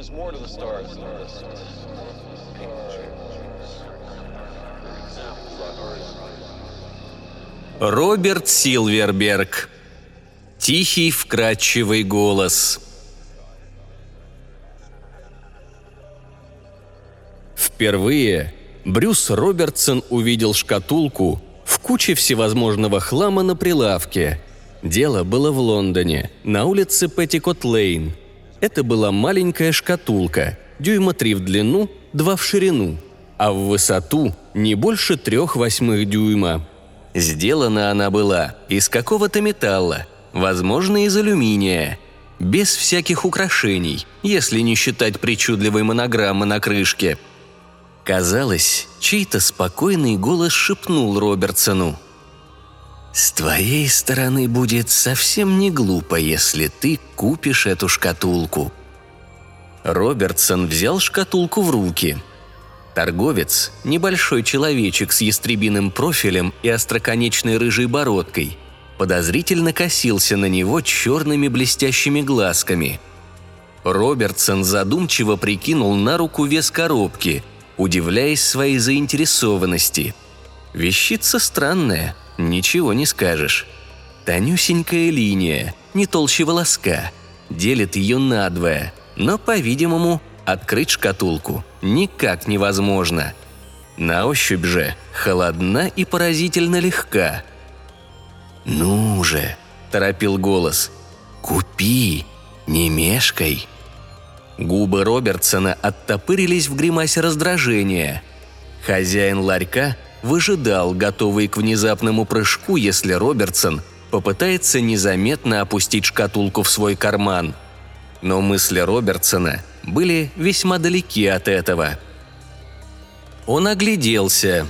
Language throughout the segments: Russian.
there's more to the stars than this. Роберт Силверберг. Тихий, вкрадчивый голос. Впервые Брюс Робертсон увидел шкатулку в куче всевозможного хлама на прилавке. Дело было в Лондоне, на улице Петтикот-Лейн. Это была маленькая шкатулка, дюйма три в длину, два в ширину, а в высоту не больше трех восьмых дюйма. Сделана она была из какого-то металла, возможно, из алюминия, без всяких украшений, если не считать причудливой монограммы на крышке – Казалось, чей-то спокойный голос шепнул Робертсону. «С твоей стороны будет совсем не глупо, если ты купишь эту шкатулку». Робертсон взял шкатулку в руки. Торговец, небольшой человечек с ястребиным профилем и остроконечной рыжей бородкой, подозрительно косился на него черными блестящими глазками. Робертсон задумчиво прикинул на руку вес коробки – удивляясь своей заинтересованности. Вещица странная, ничего не скажешь. Тонюсенькая линия, не толще волоска, делит ее надвое, но, по-видимому, открыть шкатулку никак невозможно. На ощупь же холодна и поразительно легка. «Ну же!» – торопил голос. «Купи, не мешкай!» Губы Робертсона оттопырились в гримасе раздражения. Хозяин ларька выжидал, готовый к внезапному прыжку, если Робертсон попытается незаметно опустить шкатулку в свой карман. Но мысли Робертсона были весьма далеки от этого. Он огляделся.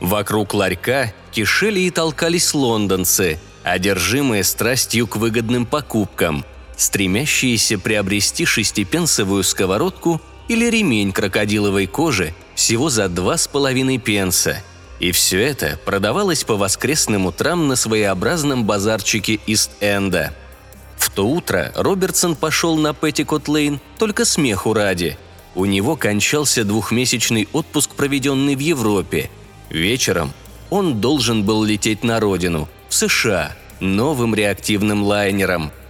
Вокруг ларька кишели и толкались лондонцы, одержимые страстью к выгодным покупкам – стремящиеся приобрести шестипенсовую сковородку или ремень крокодиловой кожи всего за два с половиной пенса. И все это продавалось по воскресным утрам на своеобразном базарчике Ист-Энда. В то утро Робертсон пошел на Петтикот-Лейн только смеху ради. У него кончался двухмесячный отпуск, проведенный в Европе. Вечером он должен был лететь на родину, в США, новым реактивным лайнером –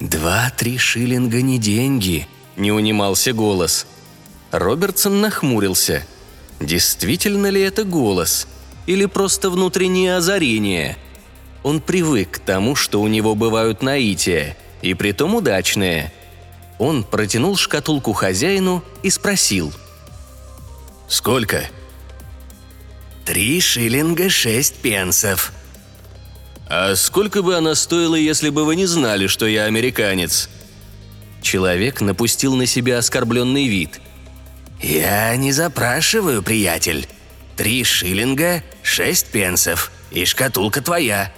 «Два-три шиллинга не деньги», — не унимался голос. Робертсон нахмурился. Действительно ли это голос? Или просто внутреннее озарение? Он привык к тому, что у него бывают наития, и притом удачные. Он протянул шкатулку хозяину и спросил. «Сколько?» «Три шиллинга шесть пенсов», «А сколько бы она стоила, если бы вы не знали, что я американец?» Человек напустил на себя оскорбленный вид. «Я не запрашиваю, приятель. Три шиллинга, шесть пенсов, и шкатулка твоя».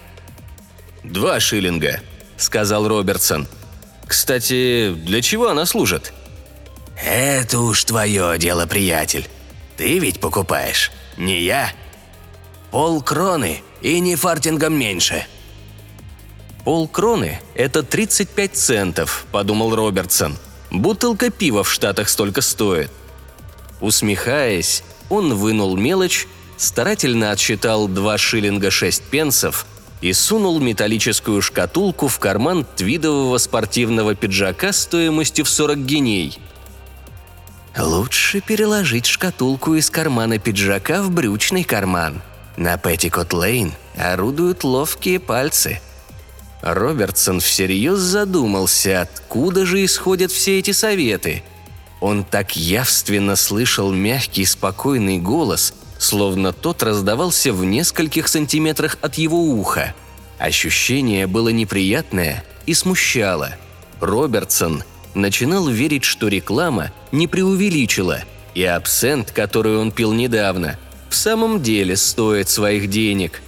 «Два шиллинга», — сказал Робертсон. «Кстати, для чего она служит?» «Это уж твое дело, приятель. Ты ведь покупаешь, не я. Пол кроны и не фартингом меньше». «Полкроны – это 35 центов», – подумал Робертсон. «Бутылка пива в Штатах столько стоит». Усмехаясь, он вынул мелочь, старательно отсчитал 2 шиллинга 6 пенсов и сунул металлическую шкатулку в карман твидового спортивного пиджака стоимостью в 40 геней. «Лучше переложить шкатулку из кармана пиджака в брючный карман», на Петтикот-Лейн орудуют ловкие пальцы. Робертсон всерьез задумался, откуда же исходят все эти советы. Он так явственно слышал мягкий, спокойный голос, словно тот раздавался в нескольких сантиметрах от его уха. Ощущение было неприятное и смущало. Робертсон начинал верить, что реклама не преувеличила, и абсент, который он пил недавно – в самом деле стоит своих денег.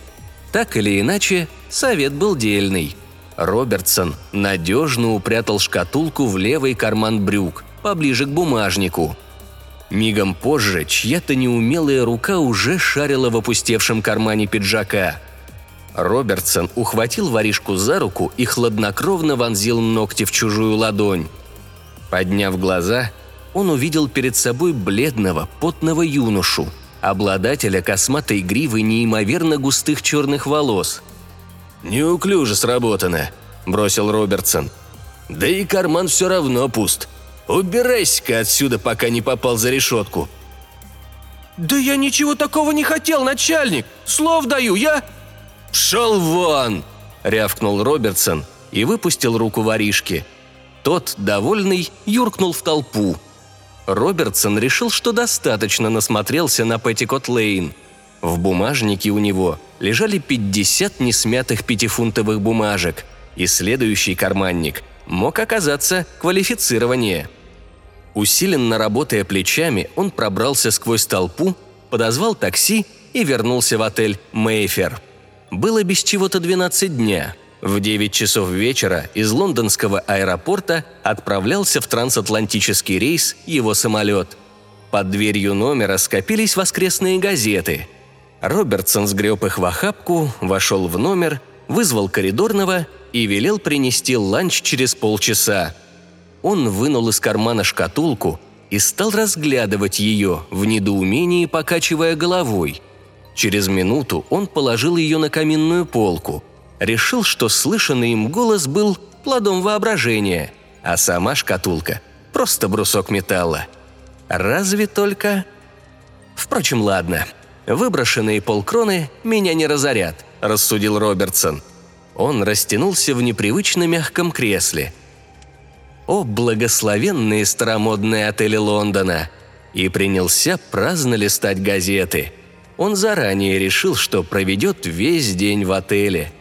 Так или иначе, совет был дельный. Робертсон надежно упрятал шкатулку в левый карман брюк, поближе к бумажнику. Мигом позже чья-то неумелая рука уже шарила в опустевшем кармане пиджака. Робертсон ухватил воришку за руку и хладнокровно вонзил ногти в чужую ладонь. Подняв глаза, он увидел перед собой бледного, потного юношу, обладателя косматой гривы неимоверно густых черных волос. «Неуклюже сработано», – бросил Робертсон. «Да и карман все равно пуст. Убирайся-ка отсюда, пока не попал за решетку». «Да я ничего такого не хотел, начальник! Слов даю, я...» «Шел вон!» – рявкнул Робертсон и выпустил руку воришки. Тот, довольный, юркнул в толпу. Робертсон решил, что достаточно насмотрелся на Петтикот Лейн. В бумажнике у него лежали 50 несмятых пятифунтовых бумажек, и следующий карманник мог оказаться квалифицированнее. Усиленно работая плечами, он пробрался сквозь толпу, подозвал такси и вернулся в отель «Мейфер». Было без чего-то 12 дня. В 9 часов вечера из лондонского аэропорта отправлялся в трансатлантический рейс его самолет. Под дверью номера скопились воскресные газеты. Робертсон сгреб их в охапку, вошел в номер, вызвал коридорного и велел принести ланч через полчаса. Он вынул из кармана шкатулку и стал разглядывать ее, в недоумении покачивая головой – Через минуту он положил ее на каминную полку. Решил, что слышанный им голос был плодом воображения, а сама шкатулка – просто брусок металла. Разве только... Впрочем, ладно. Выброшенные полкроны меня не разорят, рассудил Робертсон. Он растянулся в непривычно мягком кресле. О, благословенные старомодные отели Лондона! И принялся праздно листать газеты – он заранее решил, что проведет весь день в отеле.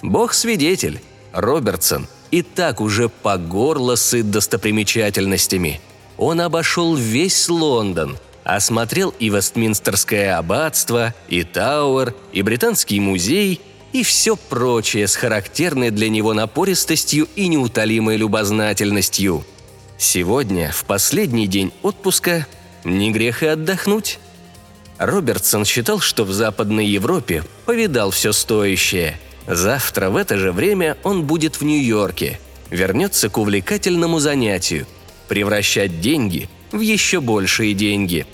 Бог свидетель, Робертсон и так уже по горло сыт достопримечательностями. Он обошел весь Лондон, осмотрел и Вестминстерское аббатство, и Тауэр, и Британский музей, и все прочее с характерной для него напористостью и неутолимой любознательностью. Сегодня, в последний день отпуска, не грех и отдохнуть. Робертсон считал, что в Западной Европе повидал все стоящее. Завтра в это же время он будет в Нью-Йорке. Вернется к увлекательному занятию – превращать деньги в еще большие деньги.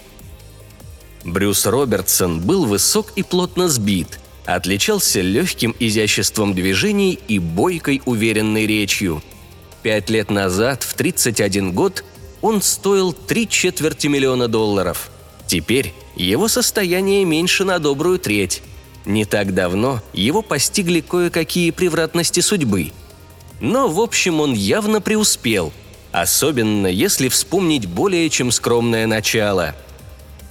Брюс Робертсон был высок и плотно сбит, отличался легким изяществом движений и бойкой уверенной речью. Пять лет назад, в 31 год, он стоил три четверти миллиона долларов. Теперь его состояние меньше на добрую треть. Не так давно его постигли кое-какие превратности судьбы. Но, в общем, он явно преуспел, особенно если вспомнить более чем скромное начало.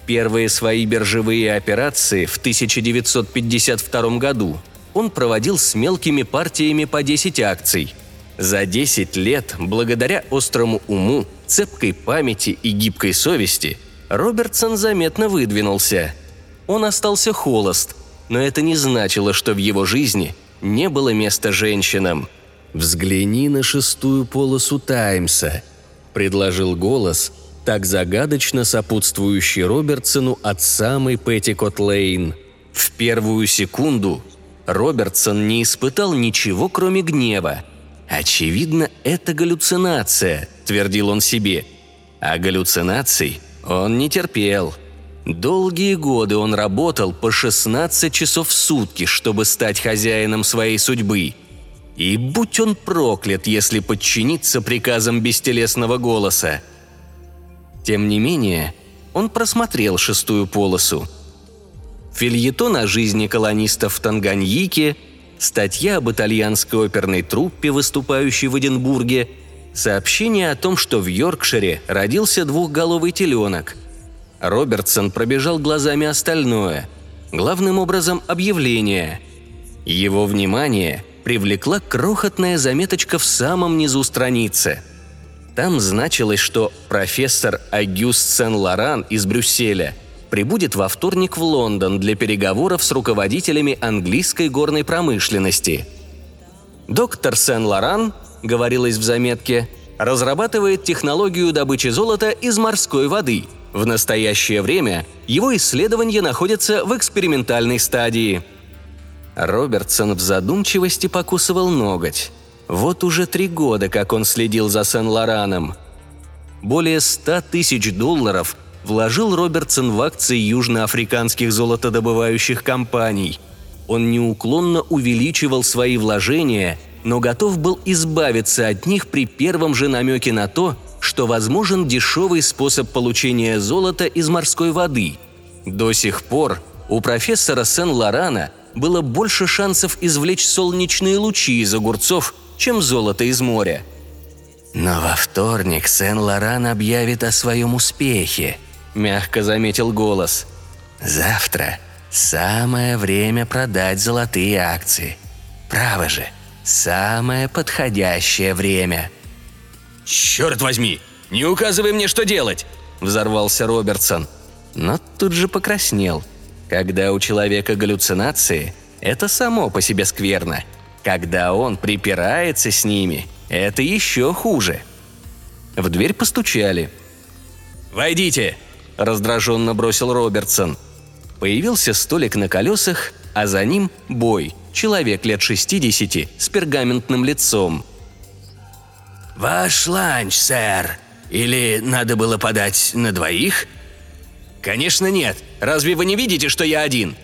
Первые свои биржевые операции в 1952 году он проводил с мелкими партиями по 10 акций. За 10 лет, благодаря острому уму, цепкой памяти и гибкой совести – Робертсон заметно выдвинулся. Он остался холост, но это не значило, что в его жизни не было места женщинам. «Взгляни на шестую полосу Таймса», – предложил голос, так загадочно сопутствующий Робертсону от самой Петтикот Лейн. В первую секунду Робертсон не испытал ничего, кроме гнева. «Очевидно, это галлюцинация», – твердил он себе. А галлюцинаций он не терпел. Долгие годы он работал по 16 часов в сутки, чтобы стать хозяином своей судьбы. И будь он проклят, если подчиниться приказам бестелесного голоса. Тем не менее, он просмотрел шестую полосу. Фильетон о жизни колонистов в Танганьике, статья об итальянской оперной труппе, выступающей в Эдинбурге – Сообщение о том, что в Йоркшире родился двухголовый теленок. Робертсон пробежал глазами остальное. Главным образом объявление. Его внимание привлекла крохотная заметочка в самом низу страницы. Там значилось, что профессор Агюст Сен-Лоран из Брюсселя прибудет во вторник в Лондон для переговоров с руководителями английской горной промышленности. Доктор Сен-Лоран говорилось в заметке, разрабатывает технологию добычи золота из морской воды. В настоящее время его исследования находятся в экспериментальной стадии. Робертсон в задумчивости покусывал ноготь. Вот уже три года, как он следил за Сен-Лораном. более 100 тысяч долларов вложил Робертсон в акции южноафриканских золотодобывающих компаний. Он неуклонно увеличивал свои вложения, но готов был избавиться от них при первом же намеке на то, что возможен дешевый способ получения золота из морской воды. До сих пор у профессора Сен-Лорана было больше шансов извлечь солнечные лучи из огурцов, чем золото из моря. «Но во вторник Сен-Лоран объявит о своем успехе», – мягко заметил голос. «Завтра самое время продать золотые акции. Право же, самое подходящее время». «Черт возьми! Не указывай мне, что делать!» – взорвался Робертсон. Но тут же покраснел. Когда у человека галлюцинации, это само по себе скверно. Когда он припирается с ними, это еще хуже. В дверь постучали. «Войдите!» – раздраженно бросил Робертсон. Появился столик на колесах, а за ним бой, человек лет 60 с пергаментным лицом – «Ваш ланч, сэр. Или надо было подать на двоих?» «Конечно нет. Разве вы не видите, что я один?»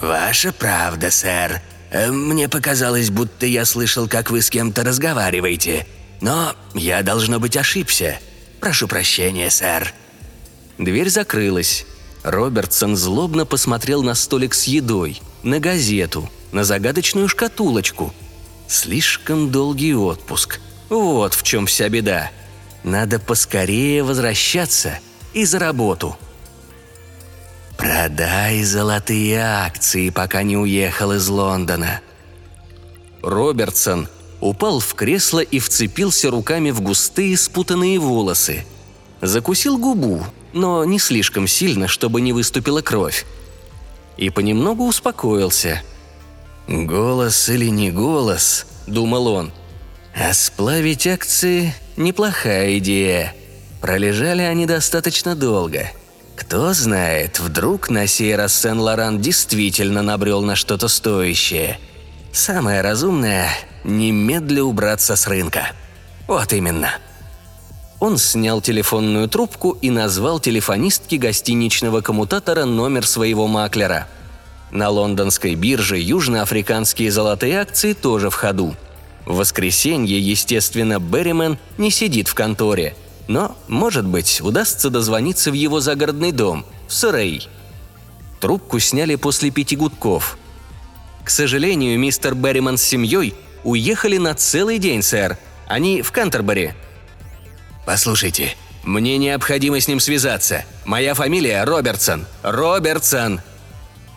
«Ваша правда, сэр. Э, мне показалось, будто я слышал, как вы с кем-то разговариваете. Но я, должно быть, ошибся. Прошу прощения, сэр». Дверь закрылась. Робертсон злобно посмотрел на столик с едой, на газету, на загадочную шкатулочку. Слишком долгий отпуск. Вот в чем вся беда. Надо поскорее возвращаться и за работу. «Продай золотые акции, пока не уехал из Лондона». Робертсон упал в кресло и вцепился руками в густые спутанные волосы. Закусил губу, но не слишком сильно, чтобы не выступила кровь. И понемногу успокоился. «Голос или не голос», — думал он — а сплавить акции – неплохая идея. Пролежали они достаточно долго. Кто знает, вдруг на сей раз Сен-Лоран действительно набрел на что-то стоящее. Самое разумное – немедля убраться с рынка. Вот именно. Он снял телефонную трубку и назвал телефонистке гостиничного коммутатора номер своего маклера. На лондонской бирже южноафриканские золотые акции тоже в ходу – в воскресенье, естественно, Берримен не сидит в конторе, но, может быть, удастся дозвониться в его загородный дом, в Сурей. Трубку сняли после пяти гудков. «К сожалению, мистер Берриман с семьей уехали на целый день, сэр. Они в Кантербери». «Послушайте, мне необходимо с ним связаться. Моя фамилия Робертсон. Робертсон!»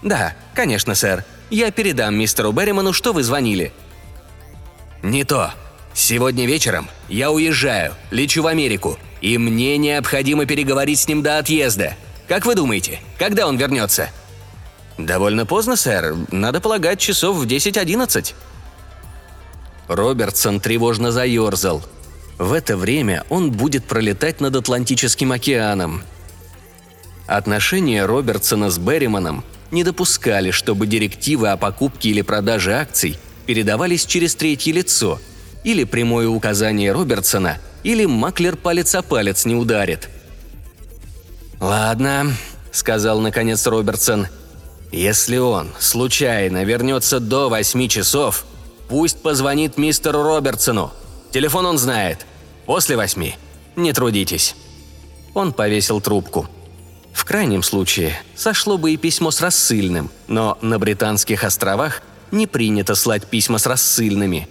«Да, конечно, сэр. Я передам мистеру Берриману, что вы звонили», «Не то. Сегодня вечером я уезжаю, лечу в Америку, и мне необходимо переговорить с ним до отъезда. Как вы думаете, когда он вернется?» «Довольно поздно, сэр. Надо полагать, часов в 10-11». Робертсон тревожно заерзал. В это время он будет пролетать над Атлантическим океаном. Отношения Робертсона с Берриманом не допускали, чтобы директивы о покупке или продаже акций передавались через третье лицо, или прямое указание Робертсона, или маклер палец о палец не ударит. «Ладно», — сказал наконец Робертсон, — «если он случайно вернется до восьми часов, пусть позвонит мистеру Робертсону. Телефон он знает. После восьми. Не трудитесь». Он повесил трубку. В крайнем случае, сошло бы и письмо с рассыльным, но на Британских островах – не принято слать письма с рассыльными.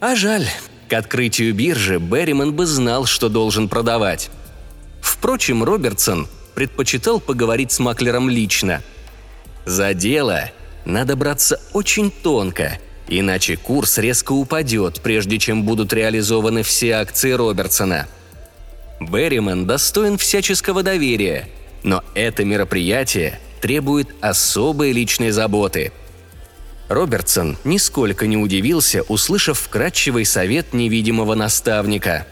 А жаль, к открытию биржи Берриман бы знал, что должен продавать. Впрочем, Робертсон предпочитал поговорить с маклером лично. За дело надо браться очень тонко, иначе курс резко упадет, прежде чем будут реализованы все акции Робертсона. Берриман достоин всяческого доверия, но это мероприятие требует особой личной заботы – Робертсон нисколько не удивился, услышав вкрадчивый совет невидимого наставника.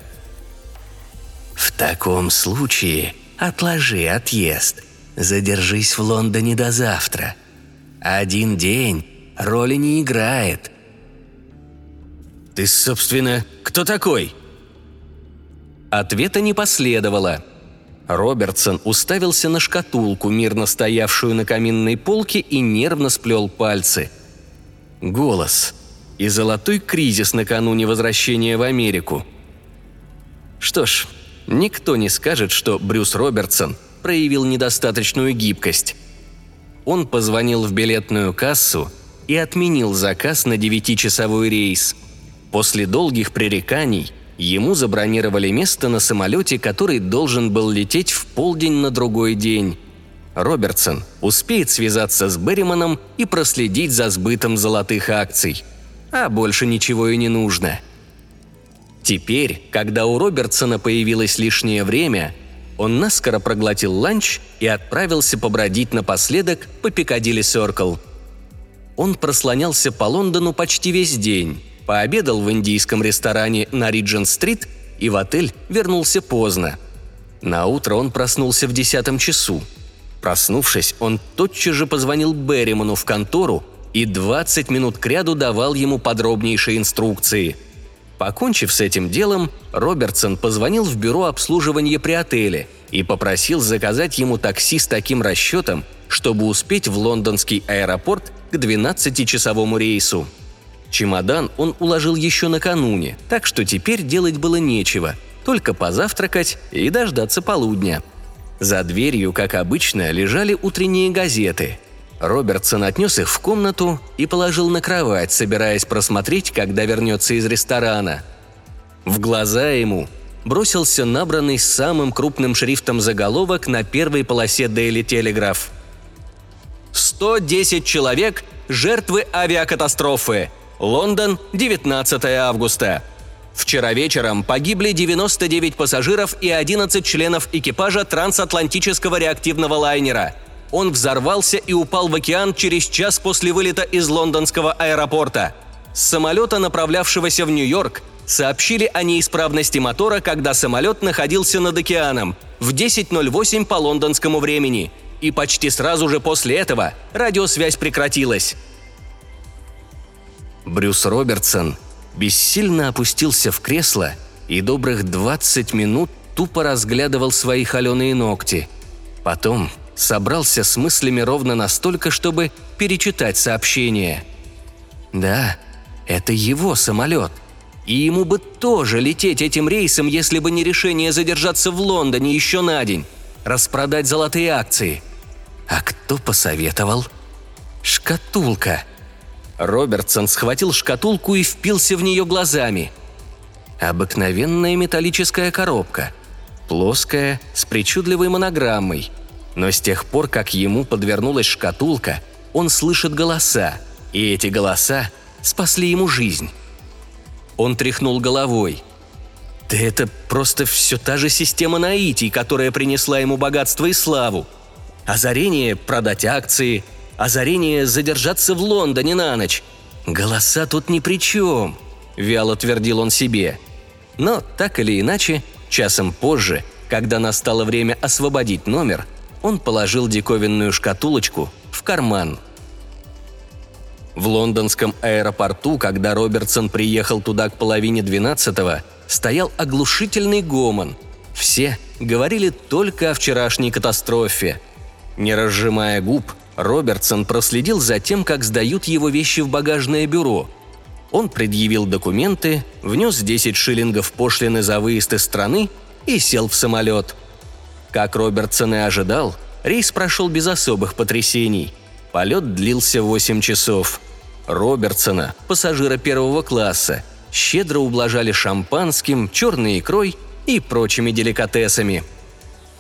«В таком случае отложи отъезд. Задержись в Лондоне до завтра. Один день роли не играет». «Ты, собственно, кто такой?» Ответа не последовало. Робертсон уставился на шкатулку, мирно стоявшую на каминной полке, и нервно сплел пальцы. Голос. И золотой кризис накануне возвращения в Америку. Что ж, никто не скажет, что Брюс Робертсон проявил недостаточную гибкость. Он позвонил в билетную кассу и отменил заказ на девятичасовой рейс. После долгих пререканий ему забронировали место на самолете, который должен был лететь в полдень на другой день. Робертсон успеет связаться с Берриманом и проследить за сбытом золотых акций. А больше ничего и не нужно. Теперь, когда у Робертсона появилось лишнее время, он наскоро проглотил ланч и отправился побродить напоследок по Пикадилли Сёркл. Он прослонялся по Лондону почти весь день, пообедал в индийском ресторане на Риджент-стрит и в отель вернулся поздно. На утро он проснулся в десятом часу. Проснувшись, он тотчас же позвонил Берриману в контору и 20 минут кряду давал ему подробнейшие инструкции – Покончив с этим делом, Робертсон позвонил в бюро обслуживания при отеле и попросил заказать ему такси с таким расчетом, чтобы успеть в лондонский аэропорт к 12-часовому рейсу. Чемодан он уложил еще накануне, так что теперь делать было нечего, только позавтракать и дождаться полудня. За дверью, как обычно, лежали утренние газеты – Робертсон отнес их в комнату и положил на кровать, собираясь просмотреть, когда вернется из ресторана. В глаза ему бросился набранный самым крупным шрифтом заголовок на первой полосе Daily Telegraph. «110 человек – жертвы авиакатастрофы. Лондон, 19 августа. Вчера вечером погибли 99 пассажиров и 11 членов экипажа трансатлантического реактивного лайнера – он взорвался и упал в океан через час после вылета из лондонского аэропорта. С самолета, направлявшегося в Нью-Йорк, сообщили о неисправности мотора, когда самолет находился над океаном в 10.08 по лондонскому времени. И почти сразу же после этого радиосвязь прекратилась. Брюс Робертсон бессильно опустился в кресло и добрых 20 минут тупо разглядывал свои холеные ногти. Потом собрался с мыслями ровно настолько, чтобы перечитать сообщение. Да, это его самолет. И ему бы тоже лететь этим рейсом, если бы не решение задержаться в Лондоне еще на день, распродать золотые акции. А кто посоветовал? Шкатулка. Робертсон схватил шкатулку и впился в нее глазами. Обыкновенная металлическая коробка. Плоская, с причудливой монограммой – но с тех пор, как ему подвернулась шкатулка, он слышит голоса, и эти голоса спасли ему жизнь. Он тряхнул головой. Да это просто все та же система наитий, которая принесла ему богатство и славу. Озарение продать акции, озарение задержаться в Лондоне на ночь. Голоса тут ни при чем, вяло твердил он себе. Но так или иначе, часом позже, когда настало время освободить номер, он положил диковинную шкатулочку в карман. В лондонском аэропорту, когда Робертсон приехал туда к половине двенадцатого, стоял оглушительный гомон. Все говорили только о вчерашней катастрофе. Не разжимая губ, Робертсон проследил за тем, как сдают его вещи в багажное бюро. Он предъявил документы, внес 10 шиллингов пошлины за выезд из страны и сел в самолет – как Робертсон и ожидал, рейс прошел без особых потрясений. Полет длился 8 часов. Робертсона, пассажира первого класса, щедро ублажали шампанским, черной икрой и прочими деликатесами.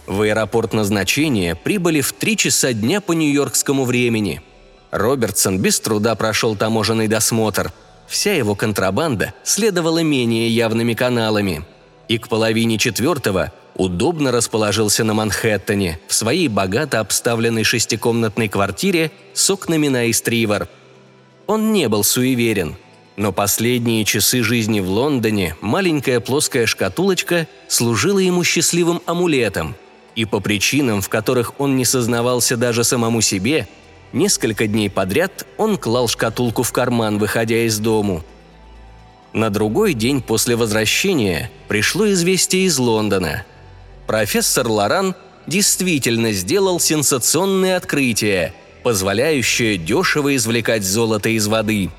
В аэропорт назначения прибыли в 3 часа дня по нью-йоркскому времени. Робертсон без труда прошел таможенный досмотр. Вся его контрабанда следовала менее явными каналами. И к половине четвертого удобно расположился на Манхэттене в своей богато обставленной шестикомнатной квартире с окнами на Истривор. Он не был суеверен, но последние часы жизни в Лондоне маленькая плоская шкатулочка служила ему счастливым амулетом, и по причинам, в которых он не сознавался даже самому себе, несколько дней подряд он клал шкатулку в карман, выходя из дому. На другой день после возвращения пришло известие из Лондона. Профессор Лоран действительно сделал сенсационное открытие, позволяющее дешево извлекать золото из воды.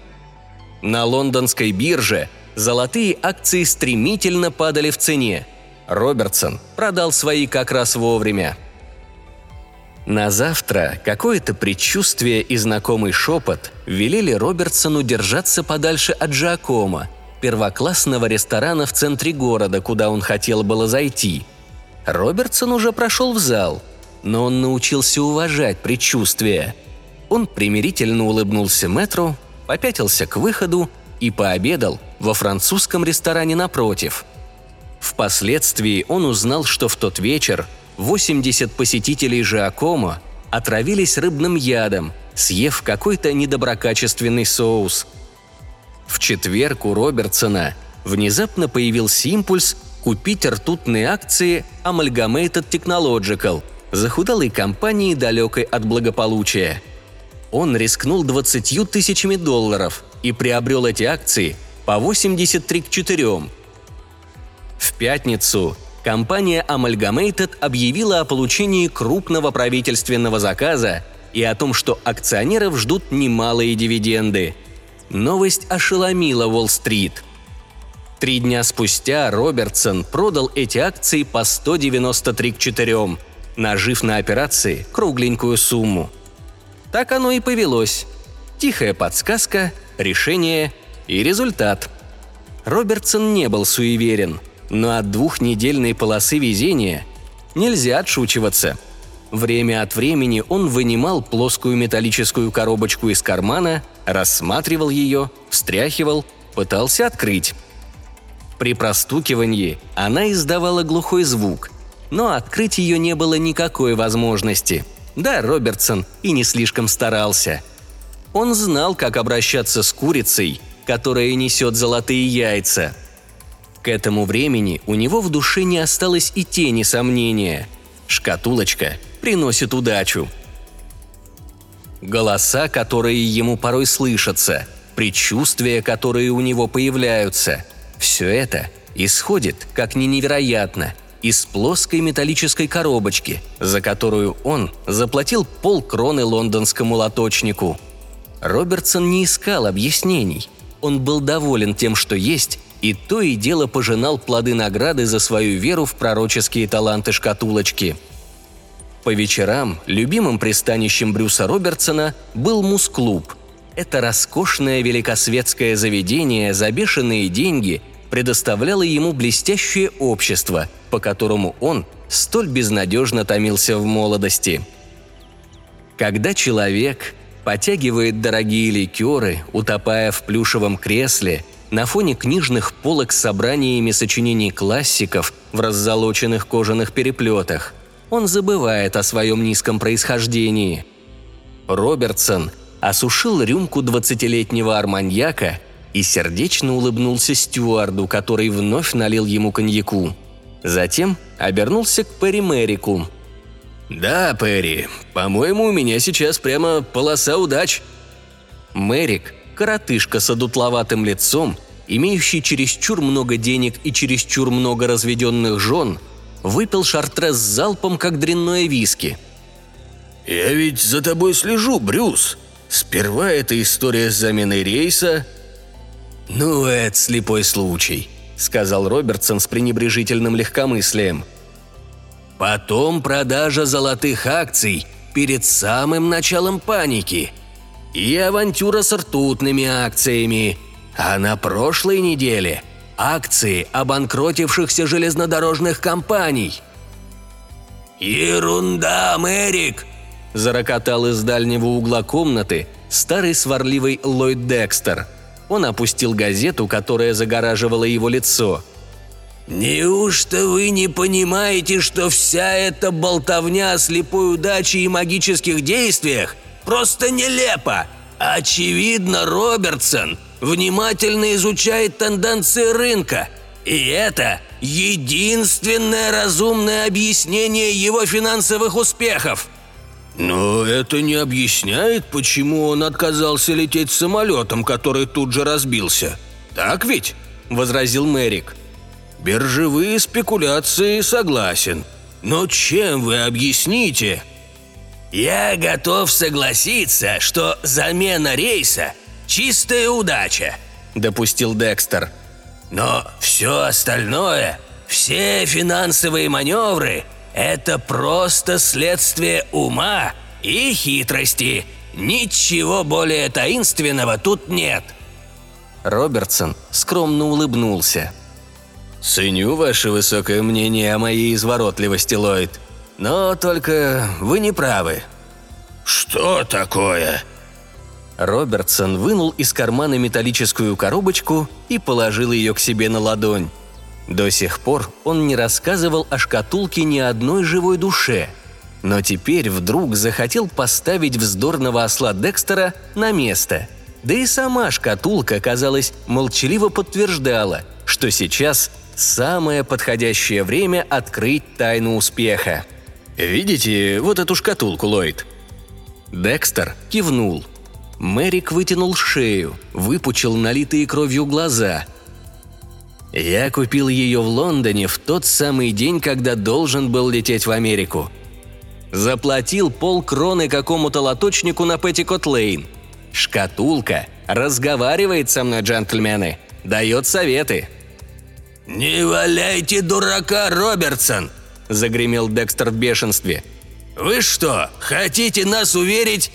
На лондонской бирже золотые акции стремительно падали в цене. Робертсон продал свои как раз вовремя. На завтра какое-то предчувствие и знакомый шепот велели Робертсону держаться подальше от Джакома, первоклассного ресторана в центре города, куда он хотел было зайти. Робертсон уже прошел в зал, но он научился уважать предчувствие. Он примирительно улыбнулся мэтру, попятился к выходу и пообедал во французском ресторане напротив. Впоследствии он узнал, что в тот вечер 80 посетителей Жиакомо отравились рыбным ядом, съев какой-то недоброкачественный соус. В четверг у Робертсона внезапно появился импульс купить ртутные акции Amalgamated Technological, захудалой компании, далекой от благополучия. Он рискнул 20 тысячами долларов и приобрел эти акции по 83 к 4. В пятницу компания Amalgamated объявила о получении крупного правительственного заказа и о том, что акционеров ждут немалые дивиденды. Новость ошеломила Уолл-стрит. Три дня спустя Робертсон продал эти акции по 193 к 4, нажив на операции кругленькую сумму. Так оно и повелось. Тихая подсказка, решение и результат. Робертсон не был суеверен – но от двухнедельной полосы везения нельзя отшучиваться. Время от времени он вынимал плоскую металлическую коробочку из кармана, рассматривал ее, встряхивал, пытался открыть. При простукивании она издавала глухой звук, но открыть ее не было никакой возможности. Да, Робертсон и не слишком старался. Он знал, как обращаться с курицей, которая несет золотые яйца – к этому времени у него в душе не осталось и тени сомнения. Шкатулочка приносит удачу. Голоса, которые ему порой слышатся, предчувствия, которые у него появляются – все это исходит, как ни невероятно, из плоской металлической коробочки, за которую он заплатил полкроны лондонскому лоточнику. Робертсон не искал объяснений. Он был доволен тем, что есть, и то и дело пожинал плоды награды за свою веру в пророческие таланты шкатулочки. По вечерам любимым пристанищем Брюса Робертсона был мус-клуб. Это роскошное великосветское заведение за бешеные деньги предоставляло ему блестящее общество, по которому он столь безнадежно томился в молодости. Когда человек потягивает дорогие ликеры, утопая в плюшевом кресле – на фоне книжных полок с собраниями сочинений классиков в раззолоченных кожаных переплетах. Он забывает о своем низком происхождении. Робертсон осушил рюмку двадцатилетнего арманьяка и сердечно улыбнулся стюарду, который вновь налил ему коньяку. Затем обернулся к Перри Мэрику. «Да, Перри, по-моему, у меня сейчас прямо полоса удач». Мэрик коротышка с одутловатым лицом, имеющий чересчур много денег и чересчур много разведенных жен, выпил шартрез залпом, как дрянное виски. «Я ведь за тобой слежу, Брюс. Сперва эта история с заменой рейса...» «Ну, это слепой случай», — сказал Робертсон с пренебрежительным легкомыслием. «Потом продажа золотых акций перед самым началом паники — и авантюра с ртутными акциями. А на прошлой неделе акции обанкротившихся железнодорожных компаний. «Ерунда, Мэрик!» – зарокотал из дальнего угла комнаты старый сварливый Ллойд Декстер. Он опустил газету, которая загораживала его лицо. «Неужто вы не понимаете, что вся эта болтовня о слепой удаче и магических действиях Просто нелепо. Очевидно, Робертсон внимательно изучает тенденции рынка. И это единственное разумное объяснение его финансовых успехов. Но это не объясняет, почему он отказался лететь самолетом, который тут же разбился. Так ведь? – возразил Мэрик. «Биржевые спекуляции согласен. Но чем вы объясните?» «Я готов согласиться, что замена рейса – чистая удача», – допустил Декстер. «Но все остальное, все финансовые маневры – это просто следствие ума и хитрости. Ничего более таинственного тут нет». Робертсон скромно улыбнулся. «Ценю ваше высокое мнение о моей изворотливости, Ллойд. Но только вы не правы». «Что такое?» Робертсон вынул из кармана металлическую коробочку и положил ее к себе на ладонь. До сих пор он не рассказывал о шкатулке ни одной живой душе. Но теперь вдруг захотел поставить вздорного осла Декстера на место. Да и сама шкатулка, казалось, молчаливо подтверждала, что сейчас самое подходящее время открыть тайну успеха. «Видите вот эту шкатулку, Ллойд?» Декстер кивнул. Мэрик вытянул шею, выпучил налитые кровью глаза. «Я купил ее в Лондоне в тот самый день, когда должен был лететь в Америку. Заплатил полкроны какому-то лоточнику на Петтикот-Лейн. Шкатулка разговаривает со мной, джентльмены, дает советы». «Не валяйте дурака, Робертсон!» – загремел Декстер в бешенстве. «Вы что, хотите нас уверить?»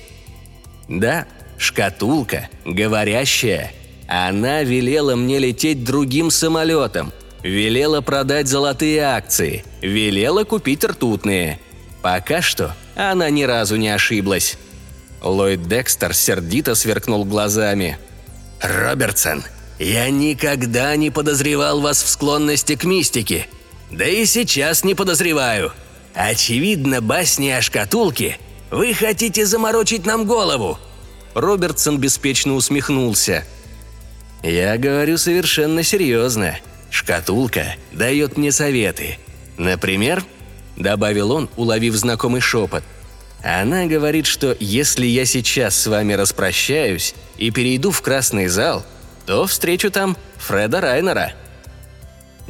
«Да, шкатулка, говорящая. Она велела мне лететь другим самолетом, велела продать золотые акции, велела купить ртутные. Пока что она ни разу не ошиблась». Ллойд Декстер сердито сверкнул глазами. «Робертсон, я никогда не подозревал вас в склонности к мистике. Да и сейчас не подозреваю. Очевидно, басни о шкатулке вы хотите заморочить нам голову». Робертсон беспечно усмехнулся. «Я говорю совершенно серьезно. Шкатулка дает мне советы. Например, — добавил он, уловив знакомый шепот, — она говорит, что если я сейчас с вами распрощаюсь и перейду в красный зал, то встречу там Фреда Райнера».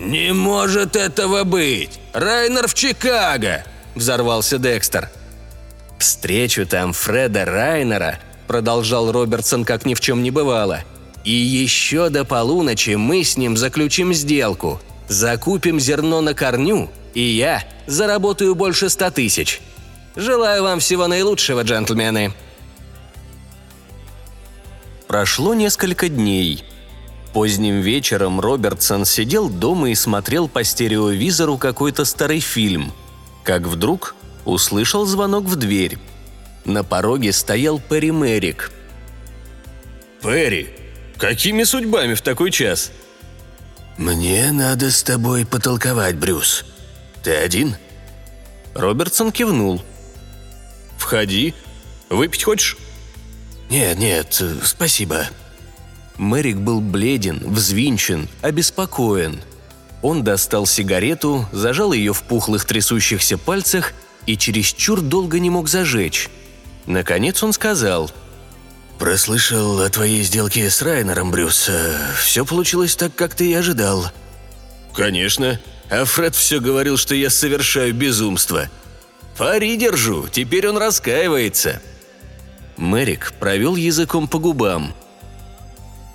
«Не может этого быть! Райнер в Чикаго!» – взорвался Декстер. «Встречу там Фреда Райнера», – продолжал Робертсон, как ни в чем не бывало. «И еще до полуночи мы с ним заключим сделку. Закупим зерно на корню, и я заработаю больше ста тысяч. Желаю вам всего наилучшего, джентльмены». Прошло несколько дней. Поздним вечером Робертсон сидел дома и смотрел по стереовизору какой-то старый фильм. Как вдруг услышал звонок в дверь. На пороге стоял Перри Мерик. «Перри, какими судьбами в такой час?» «Мне надо с тобой потолковать, Брюс. Ты один?» Робертсон кивнул. «Входи. Выпить хочешь?» «Нет, нет, спасибо», Мэрик был бледен, взвинчен, обеспокоен. Он достал сигарету, зажал ее в пухлых трясущихся пальцах и чересчур долго не мог зажечь. Наконец он сказал «Прослышал о твоей сделке с Райнером, Брюс. Все получилось так, как ты и ожидал». «Конечно. А Фред все говорил, что я совершаю безумство. Пари держу, теперь он раскаивается». Мэрик провел языком по губам –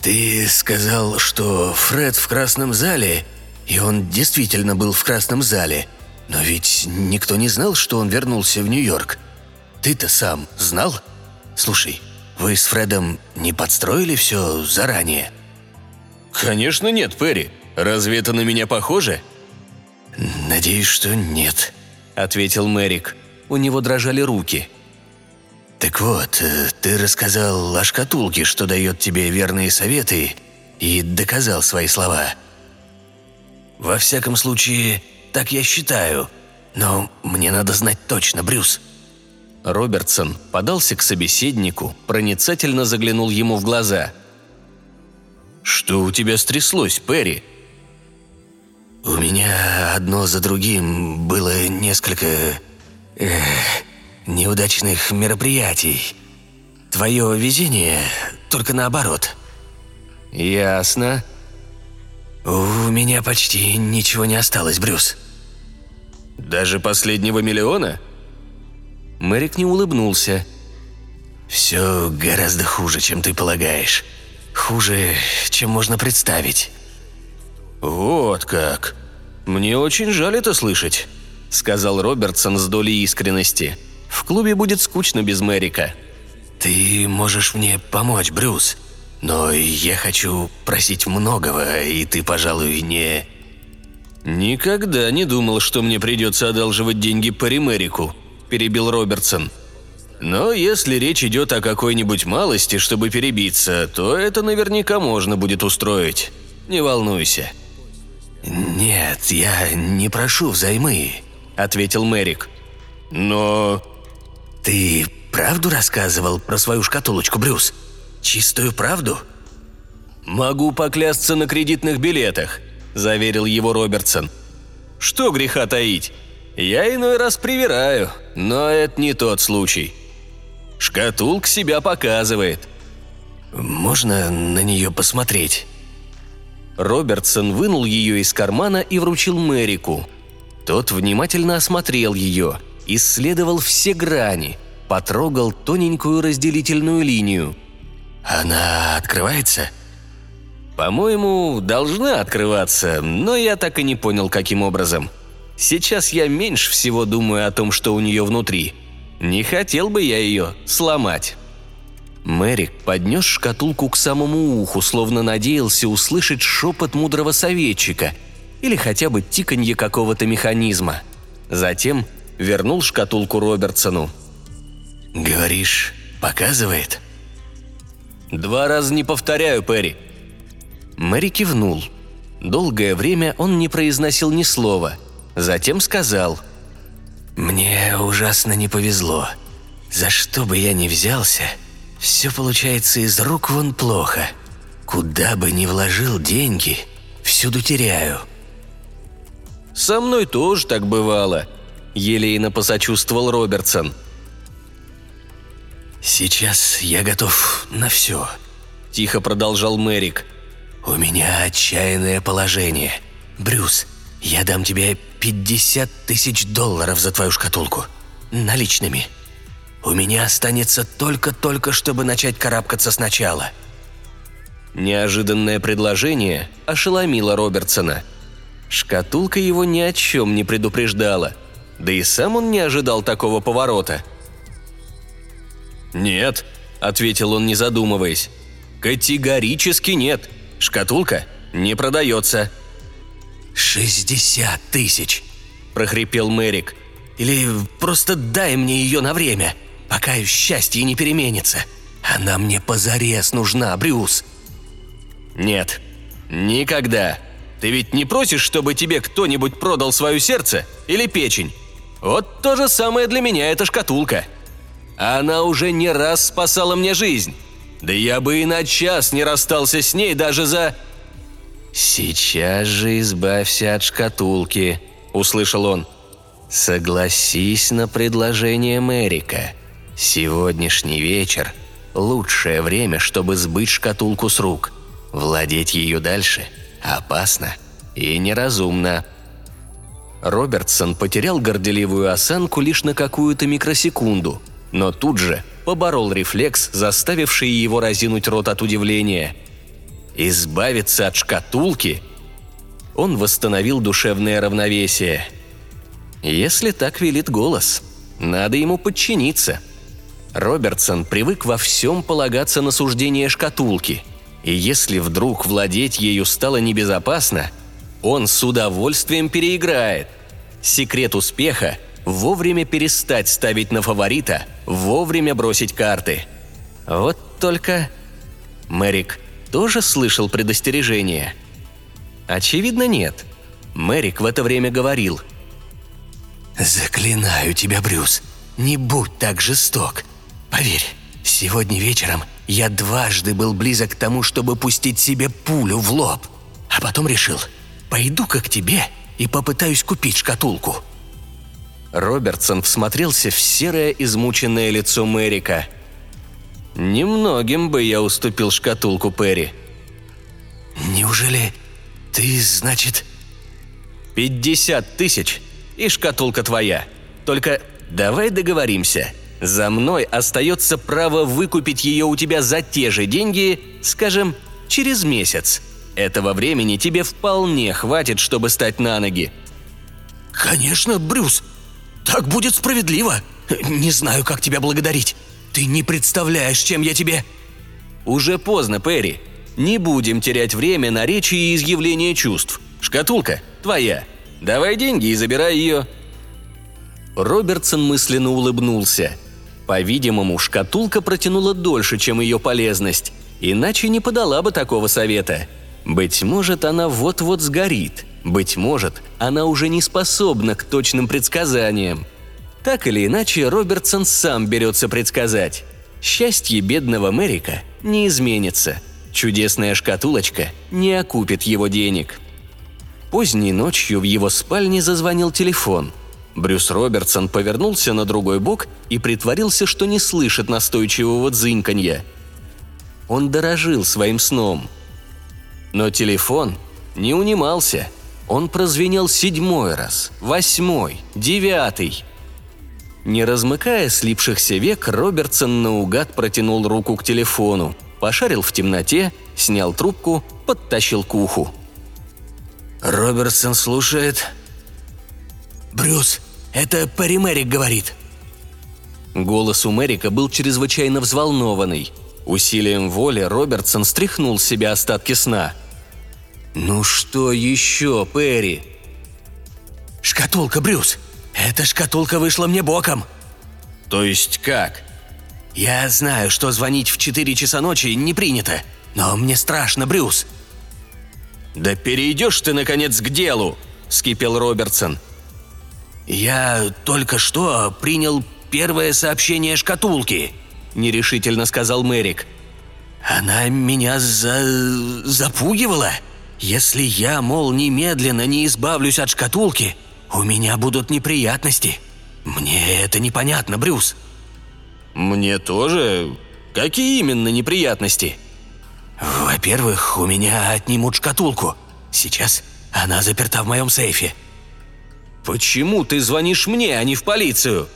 «Ты сказал, что Фред в красном зале, и он действительно был в красном зале. Но ведь никто не знал, что он вернулся в Нью-Йорк. Ты-то сам знал? Слушай, вы с Фредом не подстроили все заранее?» «Конечно нет, Перри. Разве это на меня похоже?» «Надеюсь, что нет», — ответил Мэрик. У него дрожали руки. «Так вот, э, ты рассказал о шкатулке, что дает тебе верные советы, и доказал свои слова. Во всяком случае, так я считаю, но мне надо знать точно, Брюс». Робертсон подался к собеседнику, проницательно заглянул ему в глаза. «Что у тебя стряслось, Перри?» «У меня одно за другим было несколько... Эх, неудачных мероприятий. Твое везение только наоборот». «Ясно». «У меня почти ничего не осталось, Брюс». «Даже последнего миллиона?» Мэрик не улыбнулся. «Все гораздо хуже, чем ты полагаешь. Хуже, чем можно представить». «Вот как. Мне очень жаль это слышать», — сказал Робертсон с долей искренности. «В клубе будет скучно без Мэрика». «Ты можешь мне помочь, Брюс, но я хочу просить многого, и ты, пожалуй, не...» «Никогда не думал, что мне придется одалживать деньги Пари Мэрику», – перебил Робертсон. «Но если речь идет о какой-нибудь малости, чтобы перебиться, то это наверняка можно будет устроить. Не волнуйся». «Нет, я не прошу взаймы», – ответил Мэрик. «Но...» «Ты правду рассказывал про свою шкатулочку, Брюс? Чистую правду?» «Могу поклясться на кредитных билетах», – заверил его Робертсон. «Что греха таить? Я иной раз привираю, но это не тот случай. Шкатулка себя показывает». «Можно на нее посмотреть?» Робертсон вынул ее из кармана и вручил Мэрику. Тот внимательно осмотрел ее, исследовал все грани, потрогал тоненькую разделительную линию. «Она открывается?» «По-моему, должна открываться, но я так и не понял, каким образом. Сейчас я меньше всего думаю о том, что у нее внутри. Не хотел бы я ее сломать». Мэрик поднес шкатулку к самому уху, словно надеялся услышать шепот мудрого советчика или хотя бы тиканье какого-то механизма. Затем вернул шкатулку Робертсону. «Говоришь, показывает?» «Два раза не повторяю, Перри». Мэри кивнул. Долгое время он не произносил ни слова. Затем сказал. «Мне ужасно не повезло. За что бы я ни взялся, все получается из рук вон плохо. Куда бы ни вложил деньги, всюду теряю». «Со мной тоже так бывало», – елейно посочувствовал Робертсон. «Сейчас я готов на все», – тихо продолжал Мэрик. «У меня отчаянное положение. Брюс, я дам тебе 50 тысяч долларов за твою шкатулку. Наличными. У меня останется только-только, чтобы начать карабкаться сначала». Неожиданное предложение ошеломило Робертсона. Шкатулка его ни о чем не предупреждала, да и сам он не ожидал такого поворота. «Нет», — ответил он, не задумываясь. «Категорически нет. Шкатулка не продается». «Шестьдесят тысяч!» – прохрипел Мэрик. «Или просто дай мне ее на время, пока счастье не переменится. Она мне позарез нужна, Брюс!» «Нет, никогда. Ты ведь не просишь, чтобы тебе кто-нибудь продал свое сердце или печень? Вот то же самое для меня эта шкатулка. Она уже не раз спасала мне жизнь. Да я бы и на час не расстался с ней даже за...» «Сейчас же избавься от шкатулки», – услышал он. «Согласись на предложение Мэрика. Сегодняшний вечер – лучшее время, чтобы сбыть шкатулку с рук. Владеть ее дальше опасно и неразумно». Робертсон потерял горделивую осанку лишь на какую-то микросекунду, но тут же поборол рефлекс, заставивший его разинуть рот от удивления – Избавиться от шкатулки? Он восстановил душевное равновесие. Если так велит голос, надо ему подчиниться. Робертсон привык во всем полагаться на суждение шкатулки. И если вдруг владеть ею стало небезопасно, он с удовольствием переиграет. Секрет успеха – вовремя перестать ставить на фаворита, вовремя бросить карты. Вот только... Мэрик тоже слышал предостережение? Очевидно, нет. Мэрик в это время говорил. «Заклинаю тебя, Брюс, не будь так жесток. Поверь, сегодня вечером я дважды был близок к тому, чтобы пустить себе пулю в лоб. А потом решил, пойду-ка к тебе и попытаюсь купить шкатулку». Робертсон всмотрелся в серое измученное лицо Мэрика. «Немногим бы я уступил шкатулку Перри». «Неужели Ты, значит... «Пятьдесят тысяч, и шкатулка твоя. Только давай договоримся. За мной остается право выкупить ее у тебя за те же деньги, скажем, через месяц. Этого времени тебе вполне хватит, чтобы стать на ноги». «Конечно, Брюс. Так будет справедливо. Не знаю, как тебя благодарить. Ты не представляешь, чем я тебе...» «Уже поздно, Перри. Не будем терять время на речи и изъявление чувств. Шкатулка твоя. Давай деньги и забирай ее». Робертсон мысленно улыбнулся. По-видимому, шкатулка протянула дольше, чем ее полезность, иначе не подала бы такого совета. Быть может, она вот-вот сгорит. Быть может, она уже не способна к точным предсказаниям. Так или иначе, Робертсон сам берется предсказать. Счастье бедного Мэрика не изменится. Чудесная шкатулочка не окупит его денег. Поздней ночью в его спальне зазвонил телефон. Брюс Робертсон повернулся на другой бок и притворился, что не слышит настойчивого дзыньканья. Он дорожил своим сном. Но телефон не унимался. Он прозвенел седьмой раз, восьмой, девятый. Не размыкая слипшихся век, Робертсон наугад протянул руку к телефону, пошарил в темноте, снял трубку, подтащил к уху. Робертсон слушает. «Брюс, это Перри Мэрик говорит». Голос у Мэрика был чрезвычайно взволнованный. Усилием воли Робертсон стряхнул с себя остатки сна. «Ну что еще, Перри?» «Шкатулка, Брюс! Эта шкатулка вышла мне боком!» «То есть как?» «Я знаю, что звонить в 4 часа ночи не принято, но мне страшно, Брюс!» «Да перейдешь ты, наконец, к делу!» – вскипел Робертсон. «Я только что принял первое сообщение шкатулки», – нерешительно сказал Мэрик. «Она меня за... запугивала. Если я, мол, немедленно не избавлюсь от шкатулки, у меня будут неприятности. Мне это непонятно, Брюс». «Мне тоже? Какие именно неприятности?» «Во-первых, у меня отнимут шкатулку. Сейчас она заперта в моем сейфе». «Почему ты звонишь мне, а не в полицию?»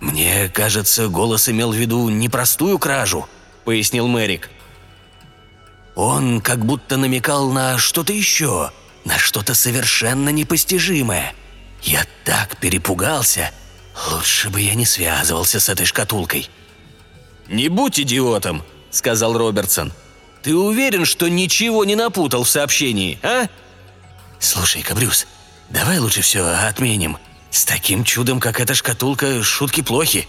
«Мне кажется, голос имел в виду непростую кражу», — пояснил Мэрик. «Он как будто намекал на что-то еще, на что-то совершенно непостижимое. Я так перепугался. Лучше бы я не связывался с этой шкатулкой». «Не будь идиотом», — сказал Робертсон. Ты уверен, что ничего не напутал в сообщении, а? Слушай-ка, Брюс, давай лучше все отменим. С таким чудом, как эта шкатулка, шутки плохи.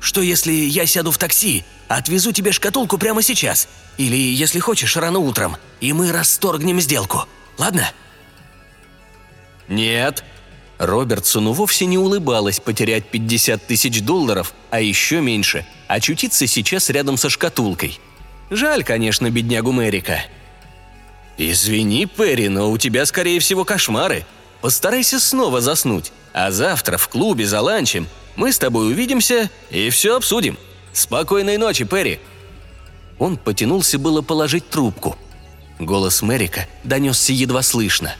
Что если я сяду в такси, отвезу тебе шкатулку прямо сейчас? Или, если хочешь, рано утром, и мы расторгнем сделку. Ладно? Нет. Робертсону вовсе не улыбалось потерять 50 тысяч долларов, а еще меньше – очутиться сейчас рядом со шкатулкой – Жаль, конечно, беднягу Мэрика. «Извини, Перри, но у тебя, скорее всего, кошмары. Постарайся снова заснуть, а завтра в клубе за ланчем мы с тобой увидимся и все обсудим. Спокойной ночи, Перри!» Он потянулся было положить трубку. Голос Мэрика донесся едва слышно.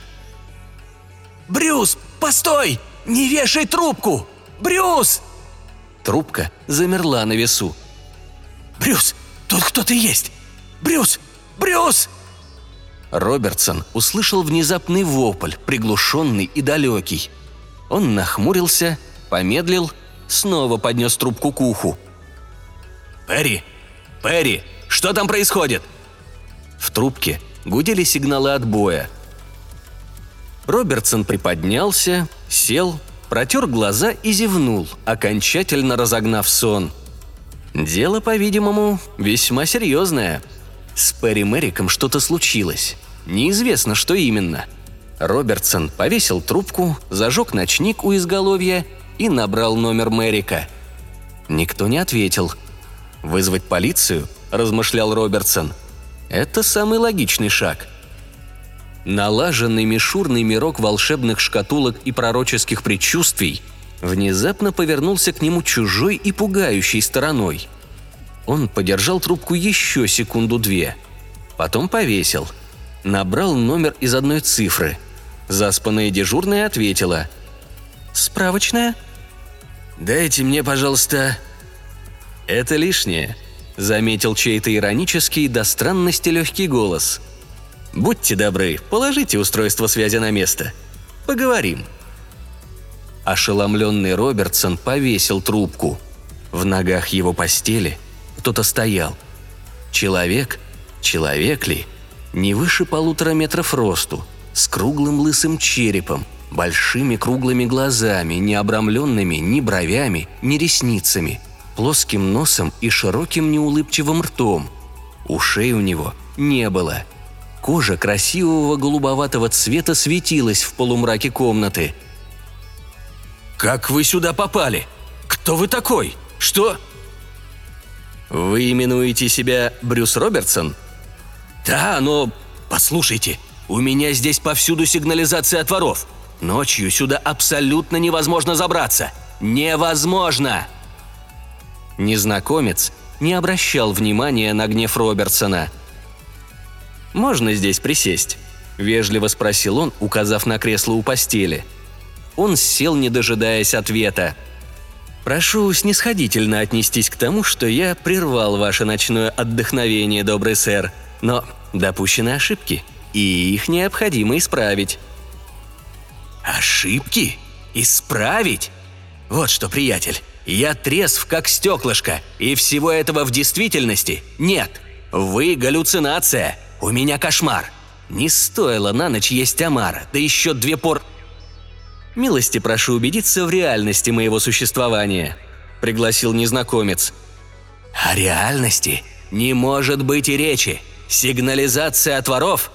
«Брюс, постой! Не вешай трубку! Брюс!» Трубка замерла на весу. «Брюс, Тут кто-то есть! Брюс! Брюс!» Робертсон услышал внезапный вопль, приглушенный и далекий. Он нахмурился, помедлил, снова поднес трубку к уху. «Перри! Перри! Что там происходит?» В трубке гудели сигналы отбоя. Робертсон приподнялся, сел, протер глаза и зевнул, окончательно разогнав сон – Дело, по-видимому, весьма серьезное. С Перри Мэриком что-то случилось. Неизвестно, что именно. Робертсон повесил трубку, зажег ночник у изголовья и набрал номер Мэрика. Никто не ответил. «Вызвать полицию?» – размышлял Робертсон. «Это самый логичный шаг». Налаженный мишурный мирок волшебных шкатулок и пророческих предчувствий – внезапно повернулся к нему чужой и пугающей стороной. Он подержал трубку еще секунду-две, потом повесил. Набрал номер из одной цифры. Заспанная дежурная ответила. «Справочная?» «Дайте мне, пожалуйста...» «Это лишнее», — заметил чей-то иронический до странности легкий голос. «Будьте добры, положите устройство связи на место. Поговорим». Ошеломленный Робертсон повесил трубку. В ногах его постели кто-то стоял. Человек? Человек ли? Не выше полутора метров росту, с круглым лысым черепом, большими круглыми глазами, не обрамленными ни бровями, ни ресницами, плоским носом и широким неулыбчивым ртом. Ушей у него не было. Кожа красивого голубоватого цвета светилась в полумраке комнаты. «Как вы сюда попали? Кто вы такой? Что?» «Вы именуете себя Брюс Робертсон?» «Да, но... Послушайте, у меня здесь повсюду сигнализация от воров. Ночью сюда абсолютно невозможно забраться. Невозможно!» Незнакомец не обращал внимания на гнев Робертсона. «Можно здесь присесть?» – вежливо спросил он, указав на кресло у постели. Он сел, не дожидаясь ответа. «Прошу снисходительно отнестись к тому, что я прервал ваше ночное отдохновение, добрый сэр, но допущены ошибки, и их необходимо исправить». «Ошибки? Исправить? Вот что, приятель, я трезв, как стеклышко, и всего этого в действительности нет. Вы галлюцинация, у меня кошмар. Не стоило на ночь есть омара, да еще две пор... «Милости прошу убедиться в реальности моего существования», — пригласил незнакомец. «О реальности не может быть и речи. Сигнализация от воров?»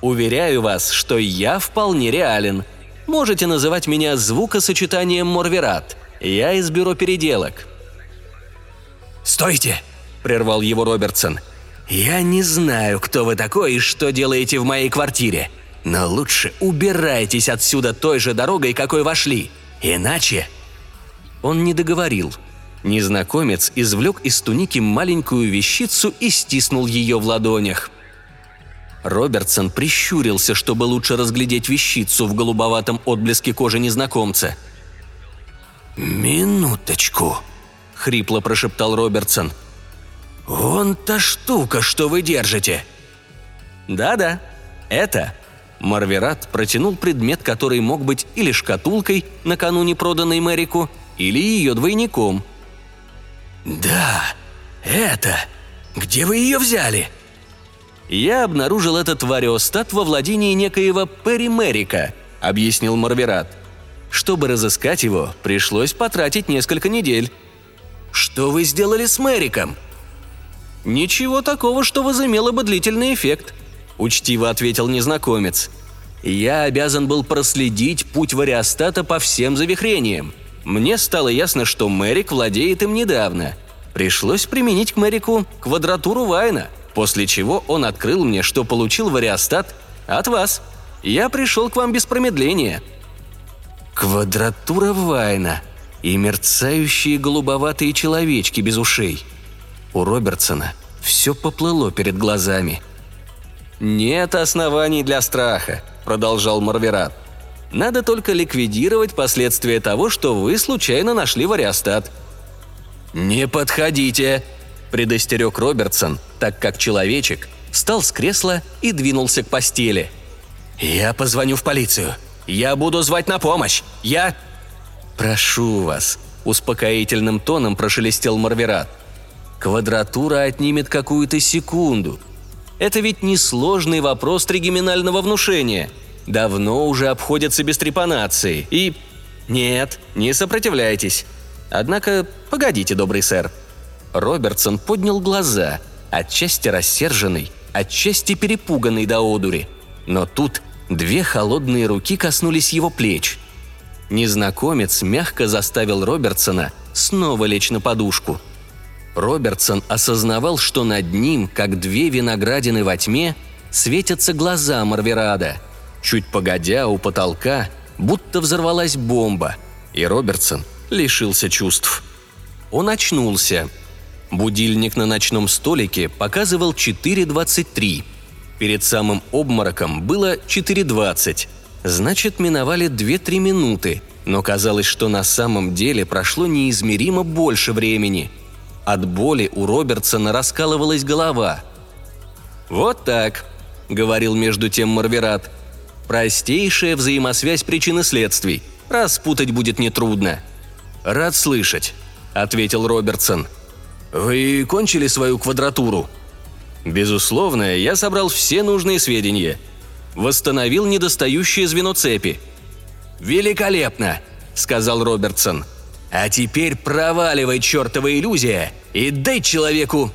«Уверяю вас, что я вполне реален. Можете называть меня звукосочетанием Морверат. Я из бюро переделок». «Стойте!» – прервал его Робертсон. «Я не знаю, кто вы такой и что делаете в моей квартире. Но лучше убирайтесь отсюда той же дорогой, какой вошли. Иначе...» Он не договорил. Незнакомец извлек из туники маленькую вещицу и стиснул ее в ладонях. Робертсон прищурился, чтобы лучше разглядеть вещицу в голубоватом отблеске кожи незнакомца. «Минуточку», — хрипло прошептал Робертсон. «Вон та штука, что вы держите». «Да-да, это Марверат протянул предмет, который мог быть или шкатулкой, накануне проданной Мэрику, или ее двойником. «Да, это... Где вы ее взяли?» «Я обнаружил этот вариостат во владении некоего Перри Мэрика», — объяснил Марверат. «Чтобы разыскать его, пришлось потратить несколько недель». «Что вы сделали с Мэриком?» «Ничего такого, что возымело бы длительный эффект», – учтиво ответил незнакомец. «Я обязан был проследить путь вариостата по всем завихрениям. Мне стало ясно, что Мэрик владеет им недавно. Пришлось применить к Мэрику квадратуру Вайна, после чего он открыл мне, что получил вариостат от вас. Я пришел к вам без промедления». Квадратура Вайна и мерцающие голубоватые человечки без ушей. У Робертсона все поплыло перед глазами – «Нет оснований для страха», – продолжал Марверат. «Надо только ликвидировать последствия того, что вы случайно нашли вариостат». «Не подходите», – предостерег Робертсон, так как человечек встал с кресла и двинулся к постели. «Я позвоню в полицию. Я буду звать на помощь. Я...» «Прошу вас», – успокоительным тоном прошелестел Марверат. «Квадратура отнимет какую-то секунду. Это ведь несложный вопрос тригеминального внушения. Давно уже обходятся без трепанации. И... Нет, не сопротивляйтесь. Однако, погодите, добрый сэр. Робертсон поднял глаза, отчасти рассерженный, отчасти перепуганный до одури. Но тут две холодные руки коснулись его плеч. Незнакомец мягко заставил Робертсона снова лечь на подушку – Робертсон осознавал, что над ним, как две виноградины во тьме, светятся глаза Марверада. Чуть погодя, у потолка будто взорвалась бомба, и Робертсон лишился чувств. Он очнулся. Будильник на ночном столике показывал 4.23. Перед самым обмороком было 4.20. Значит, миновали 2-3 минуты, но казалось, что на самом деле прошло неизмеримо больше времени. От боли у Робертсона раскалывалась голова. «Вот так», — говорил между тем Марверат. «Простейшая взаимосвязь причин и следствий. Распутать будет нетрудно». «Рад слышать», — ответил Робертсон. «Вы кончили свою квадратуру?» «Безусловно, я собрал все нужные сведения. Восстановил недостающее звено цепи». «Великолепно!» — сказал Робертсон. «А теперь проваливай, чертова иллюзия, и дай человеку...»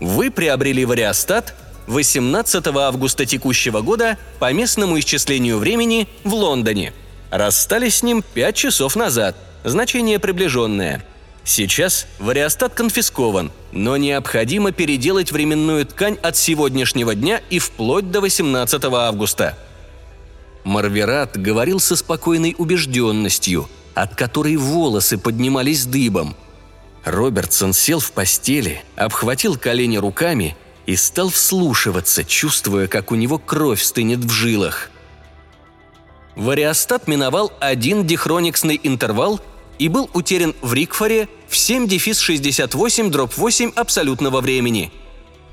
Вы приобрели вариостат 18 августа текущего года по местному исчислению времени в Лондоне. Расстались с ним 5 часов назад. Значение приближенное. Сейчас вариостат конфискован, но необходимо переделать временную ткань от сегодняшнего дня и вплоть до 18 августа. Марверат говорил со спокойной убежденностью, от которой волосы поднимались дыбом. Робертсон сел в постели, обхватил колени руками и стал вслушиваться, чувствуя, как у него кровь стынет в жилах. Вариостат миновал один дихрониксный интервал и был утерян в Рикфоре в 7-68 дробь 8 абсолютного времени.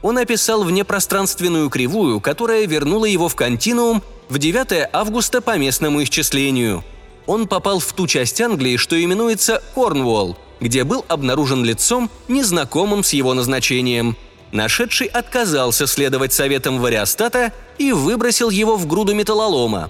Он описал внепространственную кривую, которая вернула его в континуум в 9 августа по местному исчислению. Он попал в ту часть Англии, что именуется Корнуолл, где был обнаружен лицом, незнакомым с его назначением. Нашедший отказался следовать советам вариостата и выбросил его в груду металлолома.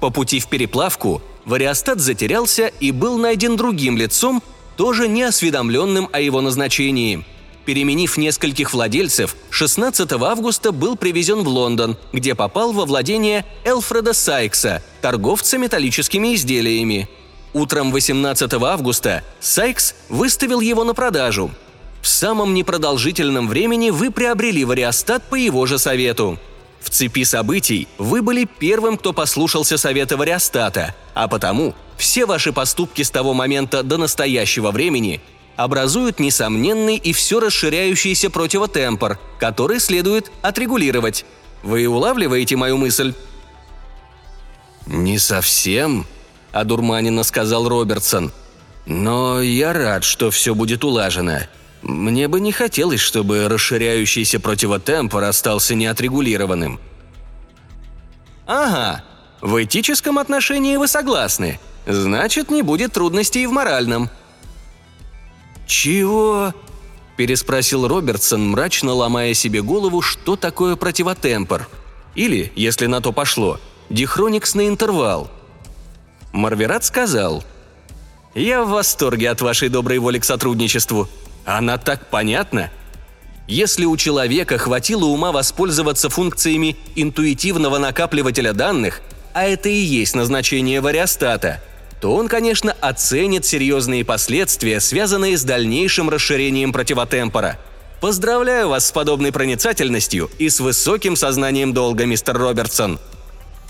По пути в переплавку Вариостат затерялся и был найден другим лицом, тоже неосведомленным о его назначении. Переменив нескольких владельцев, 16 августа был привезен в Лондон, где попал во владение Элфреда Сайкса, торговца металлическими изделиями. Утром 18 августа Сайкс выставил его на продажу. В самом непродолжительном времени вы приобрели вариостат по его же совету – в цепи событий вы были первым, кто послушался совета Вариостата, а потому все ваши поступки с того момента до настоящего времени образуют несомненный и все расширяющийся противотемпор, который следует отрегулировать. Вы улавливаете мою мысль? «Не совсем», – одурманенно сказал Робертсон. «Но я рад, что все будет улажено. Мне бы не хотелось, чтобы расширяющийся противотемпор остался неотрегулированным. Ага, в этическом отношении вы согласны. Значит, не будет трудностей и в моральном. Чего? переспросил Робертсон, мрачно ломая себе голову, что такое противотемпор. Или, если на то пошло, дихрониксный интервал. Марверат сказал – «Я в восторге от вашей доброй воли к сотрудничеству. Она так понятна. Если у человека хватило ума воспользоваться функциями интуитивного накапливателя данных, а это и есть назначение вариостата, то он, конечно, оценит серьезные последствия, связанные с дальнейшим расширением противотемпора. Поздравляю вас с подобной проницательностью и с высоким сознанием долга, мистер Робертсон.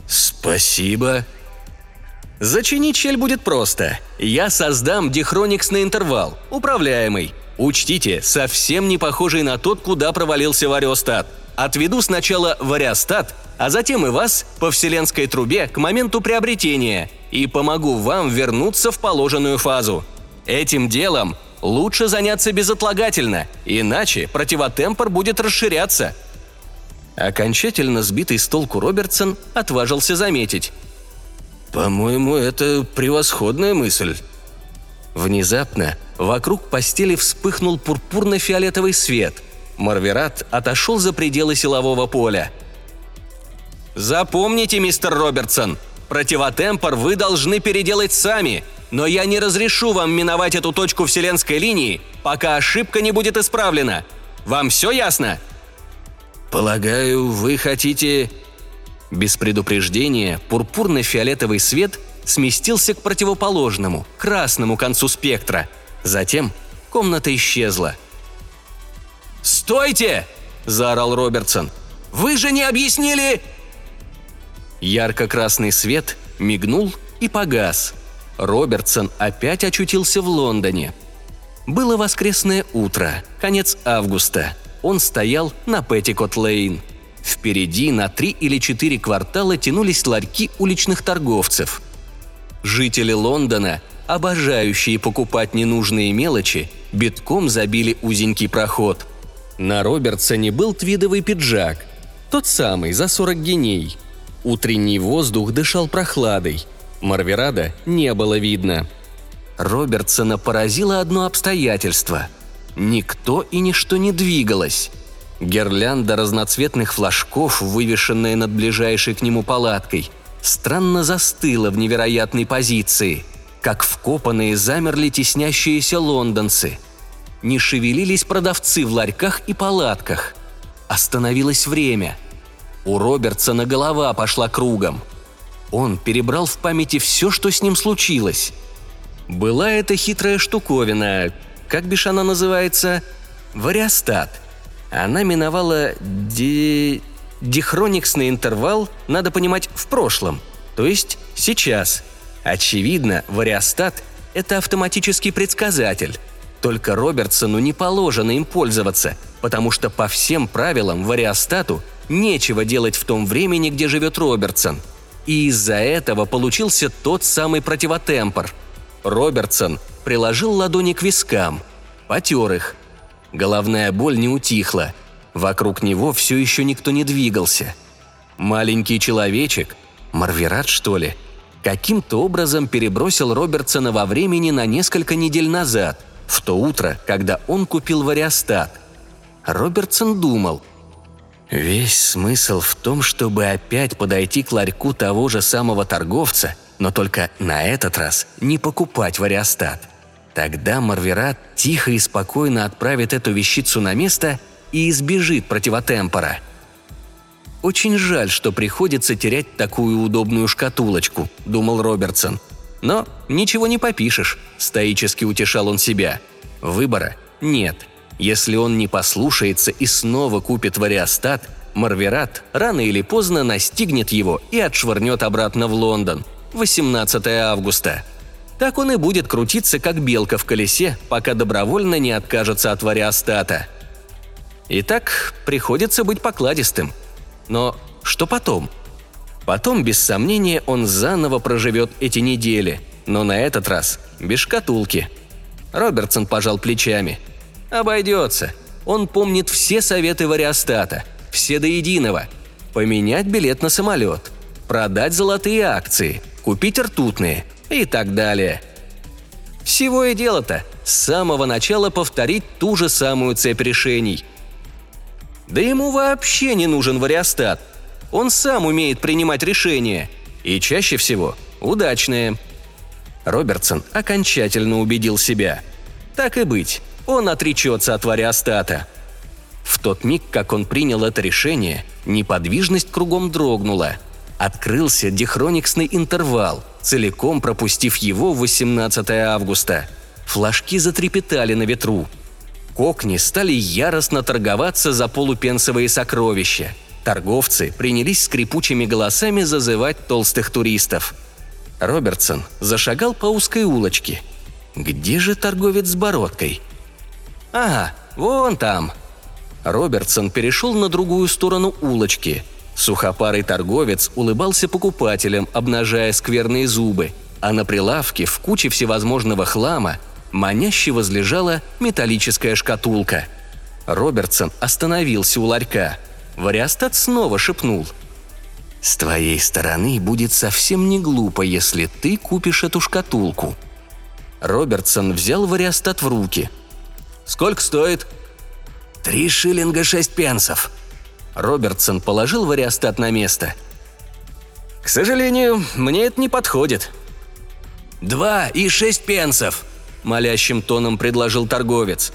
Спасибо. Зачинить щель будет просто. Я создам дихроникс на интервал, управляемый. Учтите, совсем не похожий на тот, куда провалился вариостат. Отведу сначала вариостат, а затем и вас по вселенской трубе к моменту приобретения и помогу вам вернуться в положенную фазу. Этим делом лучше заняться безотлагательно, иначе противотемпор будет расширяться. Окончательно сбитый с толку Робертсон отважился заметить. «По-моему, это превосходная мысль». Внезапно Вокруг постели вспыхнул пурпурно-фиолетовый свет. Марверат отошел за пределы силового поля. «Запомните, мистер Робертсон, противотемпор вы должны переделать сами, но я не разрешу вам миновать эту точку вселенской линии, пока ошибка не будет исправлена. Вам все ясно?» «Полагаю, вы хотите...» Без предупреждения пурпурно-фиолетовый свет сместился к противоположному, красному концу спектра – Затем комната исчезла. «Стойте!» – заорал Робертсон. «Вы же не объяснили...» Ярко-красный свет мигнул и погас. Робертсон опять очутился в Лондоне. Было воскресное утро, конец августа. Он стоял на Петтикот-Лейн. Впереди на три или четыре квартала тянулись ларьки уличных торговцев. Жители Лондона, обожающие покупать ненужные мелочи, битком забили узенький проход. На Робертсоне был твидовый пиджак, тот самый, за 40 геней. Утренний воздух дышал прохладой. Марверада не было видно. Робертсона поразило одно обстоятельство. Никто и ничто не двигалось. Гирлянда разноцветных флажков, вывешенная над ближайшей к нему палаткой, странно застыла в невероятной позиции. Как вкопанные замерли теснящиеся лондонцы. Не шевелились продавцы в ларьках и палатках. Остановилось время. У Робертсона голова пошла кругом. Он перебрал в памяти все, что с ним случилось. Была это хитрая штуковина, как бишь она называется? Вариостат. Она миновала ди... дихрониксный интервал, надо понимать, в прошлом, то есть сейчас. Очевидно, вариостат – это автоматический предсказатель. Только Робертсону не положено им пользоваться, потому что по всем правилам вариостату нечего делать в том времени, где живет Робертсон. И из-за этого получился тот самый противотемпор. Робертсон приложил ладони к вискам, потер их – Головная боль не утихла. Вокруг него все еще никто не двигался. Маленький человечек, Марверат, что ли, каким-то образом перебросил Робертсона во времени на несколько недель назад, в то утро, когда он купил вариостат. Робертсон думал – Весь смысл в том, чтобы опять подойти к ларьку того же самого торговца, но только на этот раз не покупать вариостат. Тогда Марверат тихо и спокойно отправит эту вещицу на место и избежит противотемпора. «Очень жаль, что приходится терять такую удобную шкатулочку», – думал Робертсон. «Но ничего не попишешь», – стоически утешал он себя. «Выбора нет. Если он не послушается и снова купит вариостат, Марверат рано или поздно настигнет его и отшвырнет обратно в Лондон. 18 августа. Так он и будет крутиться, как белка в колесе, пока добровольно не откажется от вариостата. Итак, приходится быть покладистым. Но что потом? Потом, без сомнения, он заново проживет эти недели, но на этот раз без шкатулки. Робертсон пожал плечами. Обойдется. Он помнит все советы вариостата, все до единого. Поменять билет на самолет, продать золотые акции, купить ртутные – и так далее. Всего и дело-то с самого начала повторить ту же самую цепь решений. Да ему вообще не нужен вариостат. Он сам умеет принимать решения. И чаще всего удачные. Робертсон окончательно убедил себя. Так и быть, он отречется от вариостата. В тот миг, как он принял это решение, неподвижность кругом дрогнула – открылся дихрониксный интервал, целиком пропустив его в 18 августа. Флажки затрепетали на ветру. Кокни стали яростно торговаться за полупенсовые сокровища. Торговцы принялись скрипучими голосами зазывать толстых туристов. Робертсон зашагал по узкой улочке. Где же торговец с бородкой? Ага, вон там. Робертсон перешел на другую сторону улочки – Сухопарый торговец улыбался покупателям, обнажая скверные зубы, а на прилавке в куче всевозможного хлама маняще возлежала металлическая шкатулка. Робертсон остановился у ларька. Вариостат снова шепнул. «С твоей стороны будет совсем не глупо, если ты купишь эту шкатулку». Робертсон взял вариостат в руки. «Сколько стоит?» «Три шиллинга шесть пенсов», Робертсон положил вариостат на место. «К сожалению, мне это не подходит». «Два и шесть пенсов», – молящим тоном предложил торговец.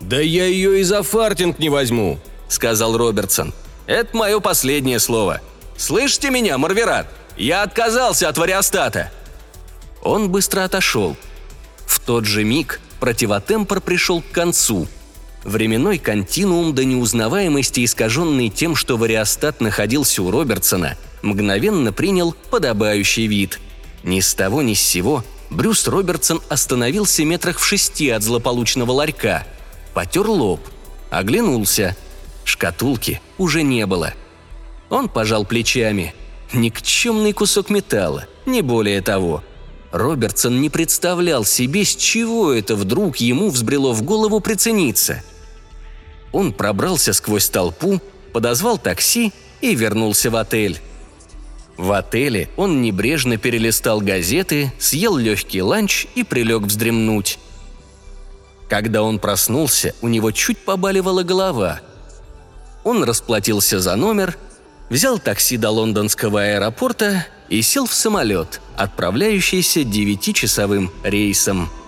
«Да я ее и за фартинг не возьму», – сказал Робертсон. «Это мое последнее слово. Слышите меня, Марверат? Я отказался от вариостата». Он быстро отошел. В тот же миг противотемпор пришел к концу – Временной континуум до неузнаваемости, искаженный тем, что вариостат находился у Робертсона, мгновенно принял подобающий вид. Ни с того ни с сего Брюс Робертсон остановился метрах в шести от злополучного ларька, потер лоб, оглянулся. Шкатулки уже не было. Он пожал плечами. Никчемный кусок металла, не более того. Робертсон не представлял себе, с чего это вдруг ему взбрело в голову прицениться. Он пробрался сквозь толпу, подозвал такси и вернулся в отель. В отеле он небрежно перелистал газеты, съел легкий ланч и прилег вздремнуть. Когда он проснулся, у него чуть побаливала голова. Он расплатился за номер, взял такси до лондонского аэропорта и сел в самолет, отправляющийся девятичасовым рейсом –